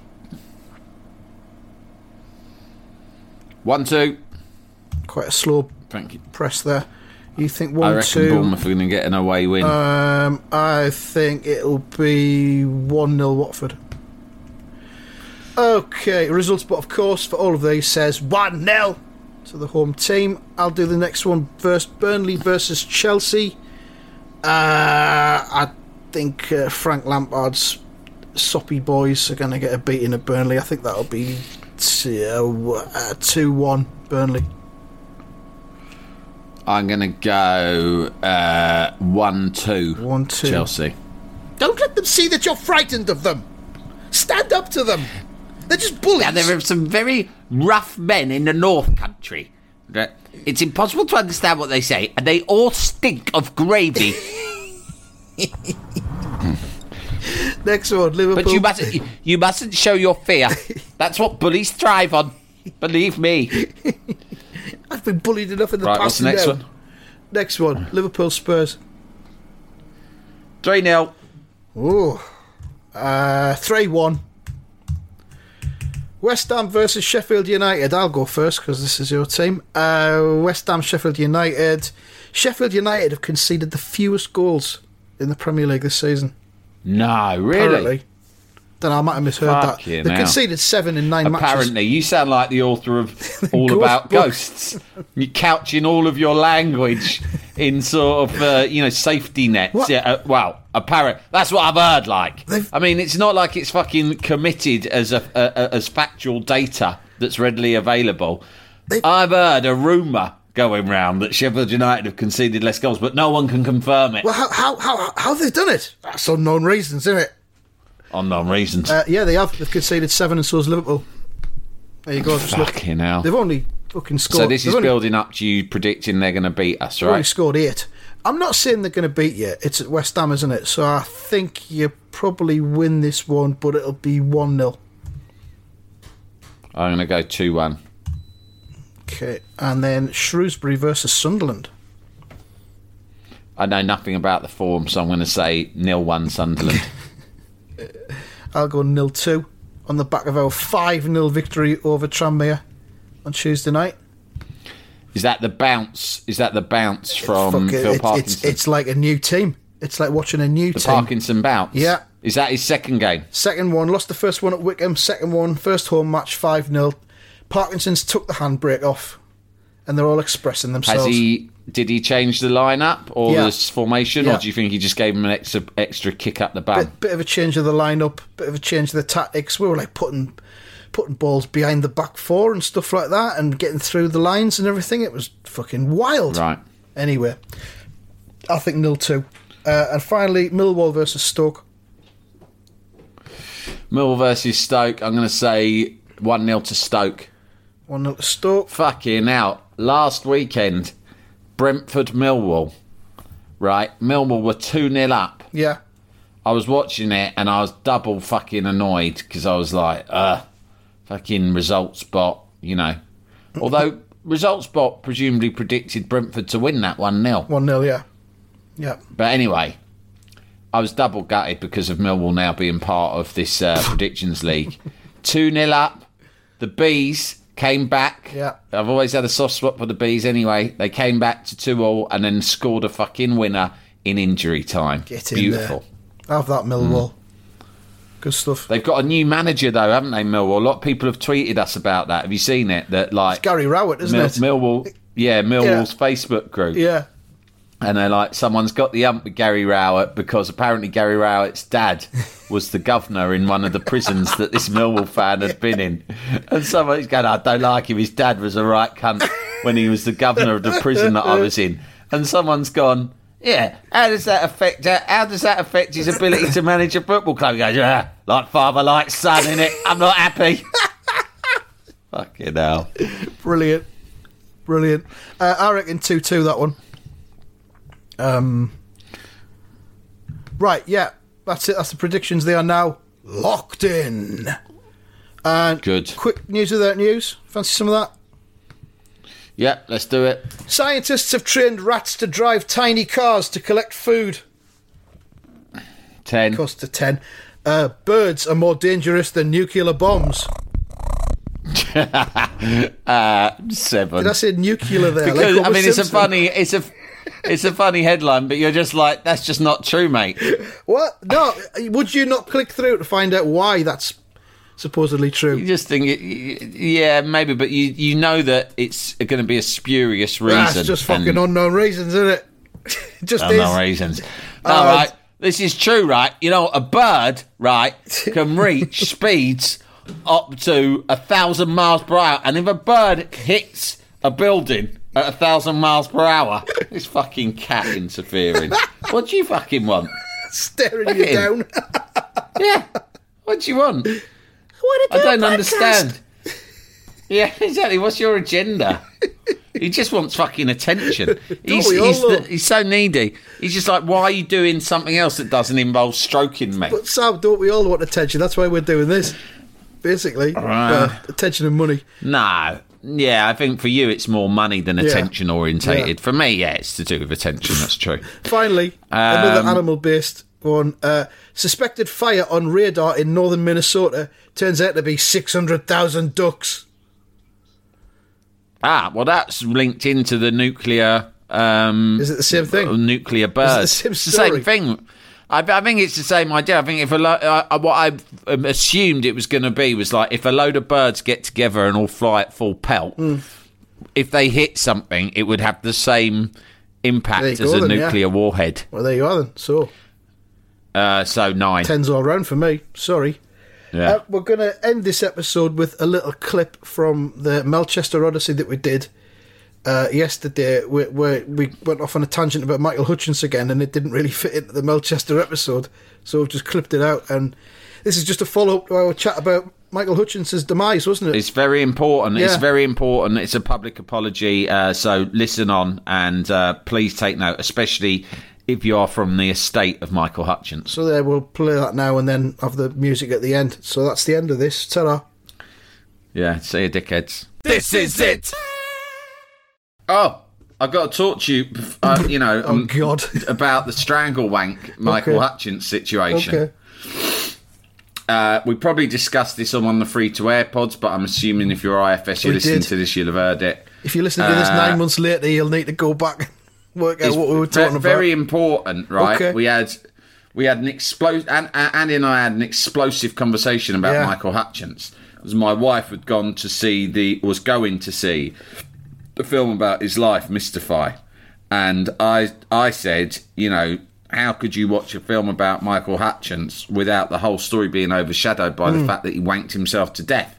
[SPEAKER 3] One, two.
[SPEAKER 2] Quite a slow
[SPEAKER 3] Thank you.
[SPEAKER 2] press there. You think
[SPEAKER 3] 1
[SPEAKER 2] 2.
[SPEAKER 3] I reckon
[SPEAKER 2] two?
[SPEAKER 3] Bournemouth are going to get an away win.
[SPEAKER 2] Um, I think it'll be one 0 Watford. Okay, results, but of course, for all of these, says one 0 to the home team. I'll do the next one first. Burnley versus Chelsea. Uh, I think uh, Frank Lampard's soppy boys are going to get a beating at Burnley. I think that'll be uh, two one Burnley.
[SPEAKER 3] I'm going to go uh, one, two.
[SPEAKER 2] One, two.
[SPEAKER 3] Chelsea.
[SPEAKER 2] Don't let them see that you're frightened of them. Stand up to them. They're just bullies.
[SPEAKER 3] Now, there are some very rough men in the North Country. It's impossible to understand what they say, and they all stink of gravy.
[SPEAKER 2] Next one, Liverpool.
[SPEAKER 3] But you mustn't, you mustn't show your fear. That's what bullies thrive on. Believe me.
[SPEAKER 2] I've been bullied enough in the
[SPEAKER 3] Right,
[SPEAKER 2] past.
[SPEAKER 3] what's the next
[SPEAKER 2] now.
[SPEAKER 3] one?
[SPEAKER 2] Next one, Liverpool Spurs.
[SPEAKER 3] 3 0.
[SPEAKER 2] Oh, uh, three one. West Ham versus Sheffield United. I'll go first because this is your team. Uh, West Ham Sheffield United. Sheffield United have conceded the fewest goals in the Premier League this season.
[SPEAKER 3] No, really?
[SPEAKER 2] Apparently. Don't know, I might have misheard that.
[SPEAKER 3] Fucking
[SPEAKER 2] They
[SPEAKER 3] hell.
[SPEAKER 2] conceded seven in nine matches.
[SPEAKER 3] Apparently, you sound like the author of All About. Ghosts. You're couching all of your language in sort of, uh, you know, safety nets.
[SPEAKER 2] What?
[SPEAKER 3] Yeah, uh, well, apparent. That's what I've heard. Like,
[SPEAKER 2] They've-
[SPEAKER 3] I mean, it's not like it's fucking committed as a, a, a as factual data that's readily available.
[SPEAKER 2] They-
[SPEAKER 3] I've heard a rumor going round that Sheffield United have conceded less goals, but no one can confirm it
[SPEAKER 2] Well, how how how how have they done it? That's unknown reasons, isn't it?
[SPEAKER 3] unknown reasons.
[SPEAKER 2] Uh, yeah, they have. They've conceded seven, and so has Liverpool. There you go.
[SPEAKER 3] Fucking hell.
[SPEAKER 2] They've only fucking scored.
[SPEAKER 3] So this is
[SPEAKER 2] only,
[SPEAKER 3] building up to you predicting they're going to beat us,
[SPEAKER 2] they've only
[SPEAKER 3] right?
[SPEAKER 2] scored eight. I'm not saying they're going to beat you. It's at West Ham, isn't it? So I think you probably win this one, but it'll be one 0
[SPEAKER 3] I'm going to go 2 1.
[SPEAKER 2] Okay, and then Shrewsbury versus Sunderland.
[SPEAKER 3] I know nothing about the form, so I'm going to say nil one Sunderland.
[SPEAKER 2] I'll go nil two on the back of our five 0 victory over Tranmere on Tuesday night.
[SPEAKER 3] Is that the bounce? Is that the bounce from
[SPEAKER 2] it,
[SPEAKER 3] Phil
[SPEAKER 2] it-
[SPEAKER 3] Parkinson?
[SPEAKER 2] it's it's like a new team. It's like watching a new
[SPEAKER 3] the
[SPEAKER 2] team.
[SPEAKER 3] Parkinson bounce.
[SPEAKER 2] Yeah.
[SPEAKER 3] Is that his second game?
[SPEAKER 2] Second one, lost the first one at Wycombe. Second one, first home match, 5 0. Parkinson's took the handbrake off, and they're all expressing themselves.
[SPEAKER 3] Has he? Did he change the lineup or
[SPEAKER 2] Yeah.
[SPEAKER 3] the formation,
[SPEAKER 2] Yeah.
[SPEAKER 3] or do you think he just gave him an extra extra kick at the back?
[SPEAKER 2] Bit, bit of a change of the lineup, a bit of a change of the tactics. We were like putting putting balls behind the back four and stuff like that, and getting through the lines and everything. It was fucking wild.
[SPEAKER 3] Right.
[SPEAKER 2] Anyway, I think nil two, uh, and finally Millwall versus Stoke.
[SPEAKER 3] Mill versus Stoke. I'm going to say one 0 to Stoke.
[SPEAKER 2] One nil to Stoke.
[SPEAKER 3] Fucking out. Last weekend, Brentford Millwall. Right, Millwall were two 0 up.
[SPEAKER 2] Yeah,
[SPEAKER 3] I was watching it and I was double fucking annoyed because I was like, uh, fucking results bot, you know. Although results bot presumably predicted Brentford to win that 1 0.
[SPEAKER 2] one nil. Yeah, yeah.
[SPEAKER 3] But anyway, I was double gutted because of Millwall now being part of this uh, predictions league. 2 0 up. The Bees came back.
[SPEAKER 2] Yeah.
[SPEAKER 3] I've always had a soft spot for the Bees anyway. They came back to 2 all and then scored a fucking winner in injury time.
[SPEAKER 2] Get in
[SPEAKER 3] Beautiful.
[SPEAKER 2] there. Have that Millwall.
[SPEAKER 3] Mm.
[SPEAKER 2] Good stuff.
[SPEAKER 3] They've got a new manager though, haven't they, Millwall? A lot of people have tweeted us about that. Have you seen it? That like
[SPEAKER 2] Gary Rowett, isn't
[SPEAKER 3] Mill-
[SPEAKER 2] it?
[SPEAKER 3] Millwall, yeah, Millwall's Facebook group,
[SPEAKER 2] yeah.
[SPEAKER 3] And they're like, someone's got the ump with Gary Rowett because apparently Gary Rowett's dad was the governor in one of the prisons that this Millwall fan had been in, and someone's going, I don't like him. His dad was a right cunt when he was the governor of the prison that I was in, and someone's gone. Yeah, how does that affect? How does that affect his ability to manage a football club? He goes, yeah, like father, like son, in it. I'm not happy. Fucking hell.
[SPEAKER 2] Brilliant. Brilliant. Uh, I reckon 2 2 that one. Um. Right, yeah. That's it. That's the predictions. They are now locked in. And
[SPEAKER 3] Good.
[SPEAKER 2] quick news without news. Fancy some of that?
[SPEAKER 3] Yeah, let's do it.
[SPEAKER 2] Scientists have trained rats to drive tiny cars to collect food.
[SPEAKER 3] Ten.
[SPEAKER 2] Cost to 10. Uh, birds are more dangerous than nuclear bombs.
[SPEAKER 3] Seven.
[SPEAKER 2] Did I say nuclear there?
[SPEAKER 3] Because,
[SPEAKER 2] Like
[SPEAKER 3] I mean,
[SPEAKER 2] Homer
[SPEAKER 3] it's a funny, it's a, it's a funny headline, but you're just like, that's just not true, mate.
[SPEAKER 2] What? No. Would you not click through to find out why that's supposedly true?
[SPEAKER 3] You just think, it, yeah, maybe, but you you know that it's going to be a spurious reason.
[SPEAKER 2] That's just fucking unknown reasons, isn't it? just
[SPEAKER 3] unknown
[SPEAKER 2] is.
[SPEAKER 3] reasons.
[SPEAKER 2] Uh,
[SPEAKER 3] All right, this is true, right? You know, a bird, right, can reach speeds up to a thousand miles per hour, and if a bird hits a building at a thousand miles per hour, This fucking cat interfering. what do you fucking want?
[SPEAKER 2] Staring you down.
[SPEAKER 3] Yeah, what do you want?
[SPEAKER 2] what
[SPEAKER 3] I don't understand. Yeah, exactly. What's your agenda? He just wants fucking attention. He's, he's, the, he's so needy. He's just like, why are you doing something else that doesn't involve stroking me?
[SPEAKER 2] But Sam, don't we all want attention? That's why we're doing this. Basically, uh, attention and money.
[SPEAKER 3] No. Yeah, I think for you it's more money than attention orientated.
[SPEAKER 2] Yeah.
[SPEAKER 3] For me, yeah, it's to do with attention. That's true.
[SPEAKER 2] Finally, another
[SPEAKER 3] Um,
[SPEAKER 2] animal-based one. Uh, suspected fire on radar in northern Minnesota turns out to be six hundred thousand ducks.
[SPEAKER 3] Ah, well, that's linked into the nuclear. Um,
[SPEAKER 2] Is it the same thing?
[SPEAKER 3] Nuclear birds.
[SPEAKER 2] same
[SPEAKER 3] it's the same
[SPEAKER 2] story?
[SPEAKER 3] thing. I, I think it's the same idea. I think if a lo- uh, what I um, assumed it was going to be was like if a load of birds get together and all fly at full pelt,
[SPEAKER 2] Hmm.
[SPEAKER 3] if they hit something, it would have the same impact as a
[SPEAKER 2] then, yeah.
[SPEAKER 3] nuclear warhead.
[SPEAKER 2] Well, there you are then. So
[SPEAKER 3] Uh, so nine.
[SPEAKER 2] tens all round for me. Sorry.
[SPEAKER 3] Yeah.
[SPEAKER 2] Uh, we're going to end this episode with a little clip from the Melchester Odyssey that we did uh, yesterday. Where, where we went off on a tangent about Michael Hutchence again, and it didn't really fit into the Melchester episode, so we've just clipped it out. And this is just a follow up to our chat about Michael Hutchence's demise, wasn't it?
[SPEAKER 3] It's very important. It's very important. It's a public apology. Uh, so listen on and uh, please take note, especially if you are from the estate of Michael Hutchence.
[SPEAKER 2] so there, we'll play that now and then have the music at the end. So that's the end of this. Ta-ra.
[SPEAKER 3] Yeah, see you, dickheads.
[SPEAKER 1] This is it.
[SPEAKER 3] Oh, I've got to talk to you, uh, you know,
[SPEAKER 2] Oh
[SPEAKER 3] um,
[SPEAKER 2] God.
[SPEAKER 3] about the strangle wank Michael
[SPEAKER 2] Okay.
[SPEAKER 3] Hutchence situation.
[SPEAKER 2] Okay.
[SPEAKER 3] Uh, we probably discussed this on the free to air pods, but I'm assuming if you're IFS, you're
[SPEAKER 2] We
[SPEAKER 3] listening
[SPEAKER 2] did.
[SPEAKER 3] to this, you'll have heard it.
[SPEAKER 2] If you listen to this
[SPEAKER 3] Uh,
[SPEAKER 2] nine months later, you'll need to go back and work out what we were talking about.
[SPEAKER 3] Very important, right?
[SPEAKER 2] Okay.
[SPEAKER 3] We had we had an explosive, and Andy and I had an explosive conversation about
[SPEAKER 2] Yeah.
[SPEAKER 3] Michael Hutchence. Because my wife had gone to see the was going to see the film about his life, Mystify, and I I said, you know. How could you watch a film about Michael Hutchence without the whole story being overshadowed by
[SPEAKER 2] Hmm.
[SPEAKER 3] the fact that he wanked himself to death?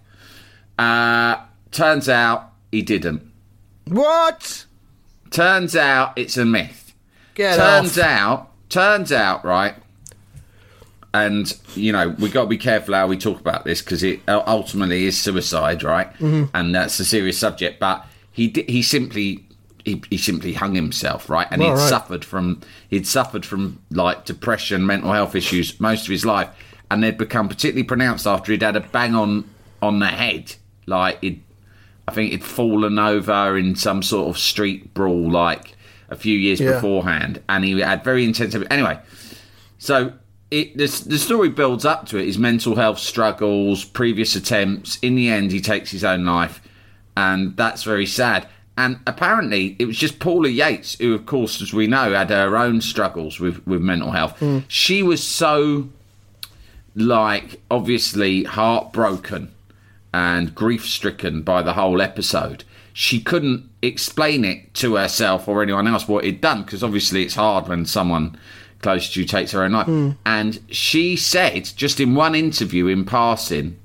[SPEAKER 3] Uh, turns out he didn't.
[SPEAKER 2] What?
[SPEAKER 3] Turns out it's a myth
[SPEAKER 2] Get
[SPEAKER 3] turns
[SPEAKER 2] off.
[SPEAKER 3] out, turns out, right. And you know we got to be careful how we talk about this because it uh, ultimately is suicide, right?
[SPEAKER 2] Mm-hmm.
[SPEAKER 3] And that's a serious subject. But he di- he simply he, he simply hung himself, right? And
[SPEAKER 2] All
[SPEAKER 3] he'd
[SPEAKER 2] right.
[SPEAKER 3] suffered from he'd suffered from like depression, mental health issues most of his life, and they'd become particularly pronounced after he'd had a bang on on the head, like he'd I think he'd fallen over in some sort of street brawl like a few years
[SPEAKER 2] Yeah.
[SPEAKER 3] beforehand, and he had very intensive. Anyway, so it the, the story builds up to it. His mental health struggles, previous attempts. In the end, he takes his own life, and that's very sad. And apparently, it was just Paula Yates, who, of course, as we know, had her own struggles with with mental health. Hmm. She was so like obviously heartbroken and grief stricken by the whole episode. She couldn't explain it to herself or anyone else what he'd done because obviously it's hard when someone close to you takes their own life. Hmm. And she said, just in one interview in passing,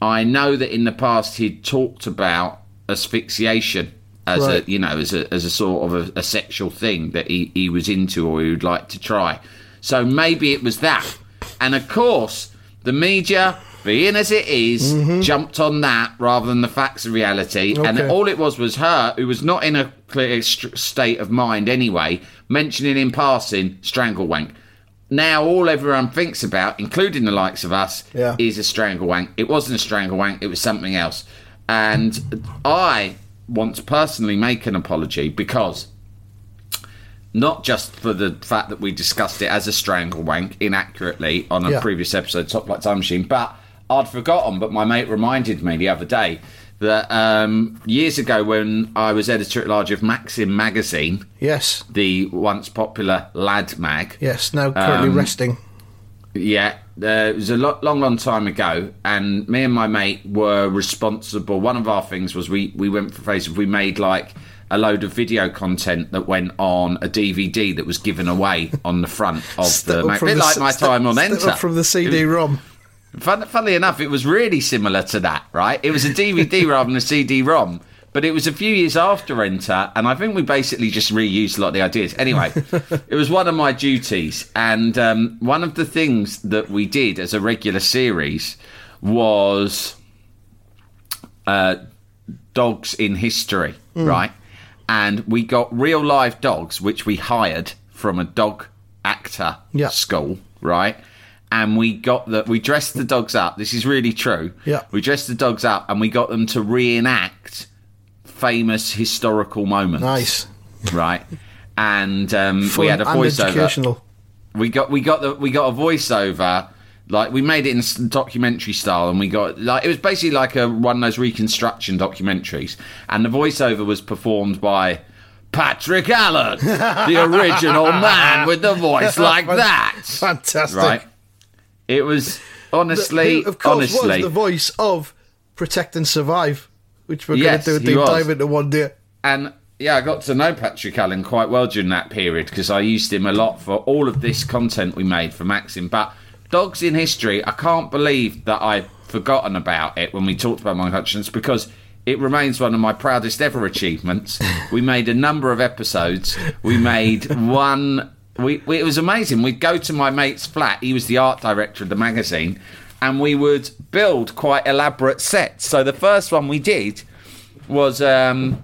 [SPEAKER 3] I know that in the past he'd talked about asphyxiation as
[SPEAKER 2] Right.
[SPEAKER 3] a you know as a as a sort of a, a sexual thing that he, he was into or he would like to try. So maybe it was that. And of course, the media, being as it is, mm-hmm. jumped on that rather than the facts of reality. And all it was was her, who was not in a clear st- state of mind anyway, mentioning in passing strangle wank. Now all everyone thinks about, including the likes of us,
[SPEAKER 2] Yeah.
[SPEAKER 3] is a strangle wank. It wasn't a strangle wank, it was something else. And I want to personally make an apology because not just for the fact that we discussed it as a strangle wank inaccurately on a
[SPEAKER 2] Yeah.
[SPEAKER 3] previous episode, Top Flight Time Machine, but I'd forgotten. But my mate reminded me the other day that um, years ago, when I was editor at large of Maxim magazine,
[SPEAKER 2] Yes.
[SPEAKER 3] the once popular Lad mag,
[SPEAKER 2] Yes. Now currently
[SPEAKER 3] Um,
[SPEAKER 2] resting.
[SPEAKER 3] yeah, uh, it was a lo- long, long time ago, and me and my mate were responsible. One of our things was we we went for Facebook. We made like a load of video content that went on a DVD that was given away on the front of the
[SPEAKER 2] from
[SPEAKER 3] Bit
[SPEAKER 2] the
[SPEAKER 3] like my
[SPEAKER 2] step-
[SPEAKER 3] time on Enter.
[SPEAKER 2] from the CD-ROM.
[SPEAKER 3] Fun, funnily enough, it was really similar to that, right? It was a DVD rather than a CD-ROM, but it was a few years after Enter, and I think we basically just reused a lot of the ideas. Anyway, it was one of my duties, and um, one of the things that we did as a regular series was uh, dogs in history, right? And we got real live dogs, which we hired from a dog actor
[SPEAKER 2] Yeah.
[SPEAKER 3] school, right? And we got the we dressed the dogs up. This is really true.
[SPEAKER 2] Yeah.
[SPEAKER 3] We dressed the dogs up and we got them to reenact famous historical moments.
[SPEAKER 2] Nice.
[SPEAKER 3] Right. And um, we had a voiceover we got we got the we got a voiceover like we made it in documentary style and we got like it was basically like a one of those reconstruction documentaries and the voiceover was performed by Patrick Allen the original man with the voice like that
[SPEAKER 2] Fantastic.
[SPEAKER 3] right it was honestly
[SPEAKER 2] Who, of course,
[SPEAKER 3] honestly
[SPEAKER 2] was the voice of Protect and Survive, which we're
[SPEAKER 3] Yes,
[SPEAKER 2] going to do a deep dive into one day.
[SPEAKER 3] and yeah, I got to know Patrick Allen quite well during that period because I used him a lot for all of this content we made for Maxim. But Dogs in History, I can't believe that I've forgotten about it when we talked about Mike Hutchence because it remains one of my proudest ever achievements. we made a number of episodes. We made one. We, we, it was amazing. We'd go to my mate's flat. He was the art director of the magazine, and we would build quite elaborate sets. So the first one we did was um,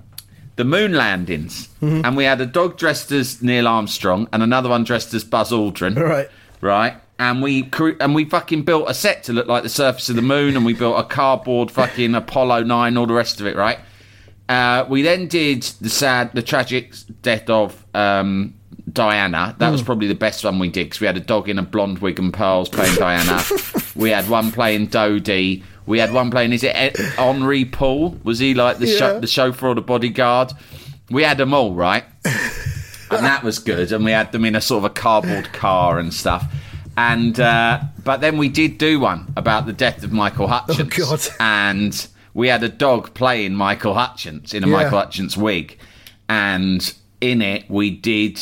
[SPEAKER 3] the moon landings, and we had a dog dressed as Neil Armstrong and another one dressed as Buzz Aldrin.
[SPEAKER 2] Right.
[SPEAKER 3] Right. And we and we fucking built a set to look like the surface of the moon, and we built a cardboard fucking Apollo nine, all the rest of it. Right. Uh, we then did the sad, the tragic death of um, Diana. That
[SPEAKER 2] Hmm.
[SPEAKER 3] was probably the best one we did because we had a dog in a blonde wig and pearls playing Diana. we had one playing Dodi. We had one playing. Is it Henri Paul? Was he like the
[SPEAKER 2] Yeah.
[SPEAKER 3] sho- the chauffeur or the bodyguard? We had them all right, and that was good. And we had them in a sort of a cardboard car and stuff. And uh, but then we did do one about the death of Michael Hutchence.
[SPEAKER 2] Oh, God.
[SPEAKER 3] And we had a dog playing Michael Hutchence in a
[SPEAKER 2] Yeah.
[SPEAKER 3] Michael Hutchence wig, and in it we did.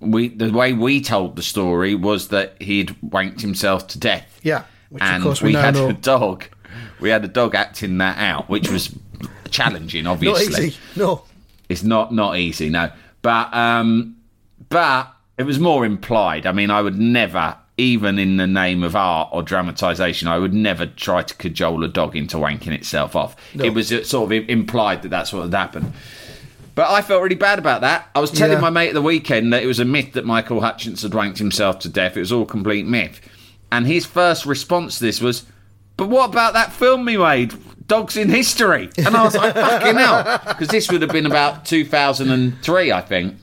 [SPEAKER 3] We the way we told the story was that he'd wanked himself to death.
[SPEAKER 2] Yeah, which of
[SPEAKER 3] and
[SPEAKER 2] course we
[SPEAKER 3] we had a dog. We had a dog acting that out, which was challenging.
[SPEAKER 2] Not
[SPEAKER 3] Obviously,
[SPEAKER 2] easy. No.
[SPEAKER 3] it's not not easy, no. But um, but it was more implied. I mean, I would never, even in the name of art or dramatisation, I would never try to cajole a dog into wanking itself off. It was uh, sort of implied that that's what had happened. But I felt really bad about that. I was telling
[SPEAKER 2] Yeah.
[SPEAKER 3] my mate at the weekend that it was a myth that Michael Hutchence had wanked himself to death. It was all complete myth. And his first response to this was, "But what about that film we made, Dogs in History?" And I was like, "Fucking hell," because this would have been about 2003, I think.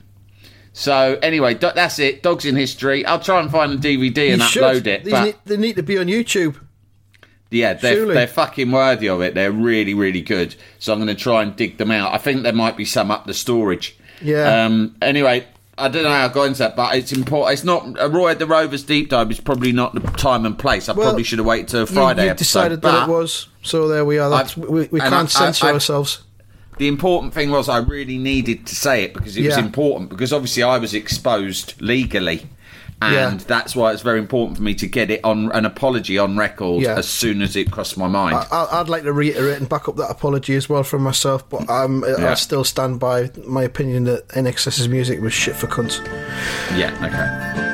[SPEAKER 3] So anyway, do- that's it. Dogs in History. I'll try and find a DVD and
[SPEAKER 2] You
[SPEAKER 3] upload
[SPEAKER 2] should.
[SPEAKER 3] it.
[SPEAKER 2] These
[SPEAKER 3] But
[SPEAKER 2] need, they need to be on YouTube.
[SPEAKER 3] Yeah, they're,
[SPEAKER 2] Surely.
[SPEAKER 3] they're fucking worthy of it. They're really, really good. So I'm going to try and dig them out. I think there might be some up the storage.
[SPEAKER 2] Yeah.
[SPEAKER 3] Um. Anyway, I don't know how I got into that, but it's important. It's not a Roy of the Rovers deep dive. is probably not the time and place. I
[SPEAKER 2] Well,
[SPEAKER 3] probably should have waited till
[SPEAKER 2] You-
[SPEAKER 3] Friday.
[SPEAKER 2] You,
[SPEAKER 3] episode,
[SPEAKER 2] decided that it was, so there we are. That's, we we can't
[SPEAKER 3] I- I-
[SPEAKER 2] censor
[SPEAKER 3] I've-
[SPEAKER 2] ourselves.
[SPEAKER 3] The important thing was I really needed to say it because it was important because obviously I was exposed legally. And
[SPEAKER 2] Yeah.
[SPEAKER 3] that's why it's very important for me to get it on an apology on record
[SPEAKER 2] Yeah.
[SPEAKER 3] as soon as it crossed my mind.
[SPEAKER 2] I, I'd like to reiterate and back up that apology as well from myself, but um, I
[SPEAKER 3] Yeah.
[SPEAKER 2] still stand by my opinion that INXS's music was shit for cunts.
[SPEAKER 3] yeah, okay.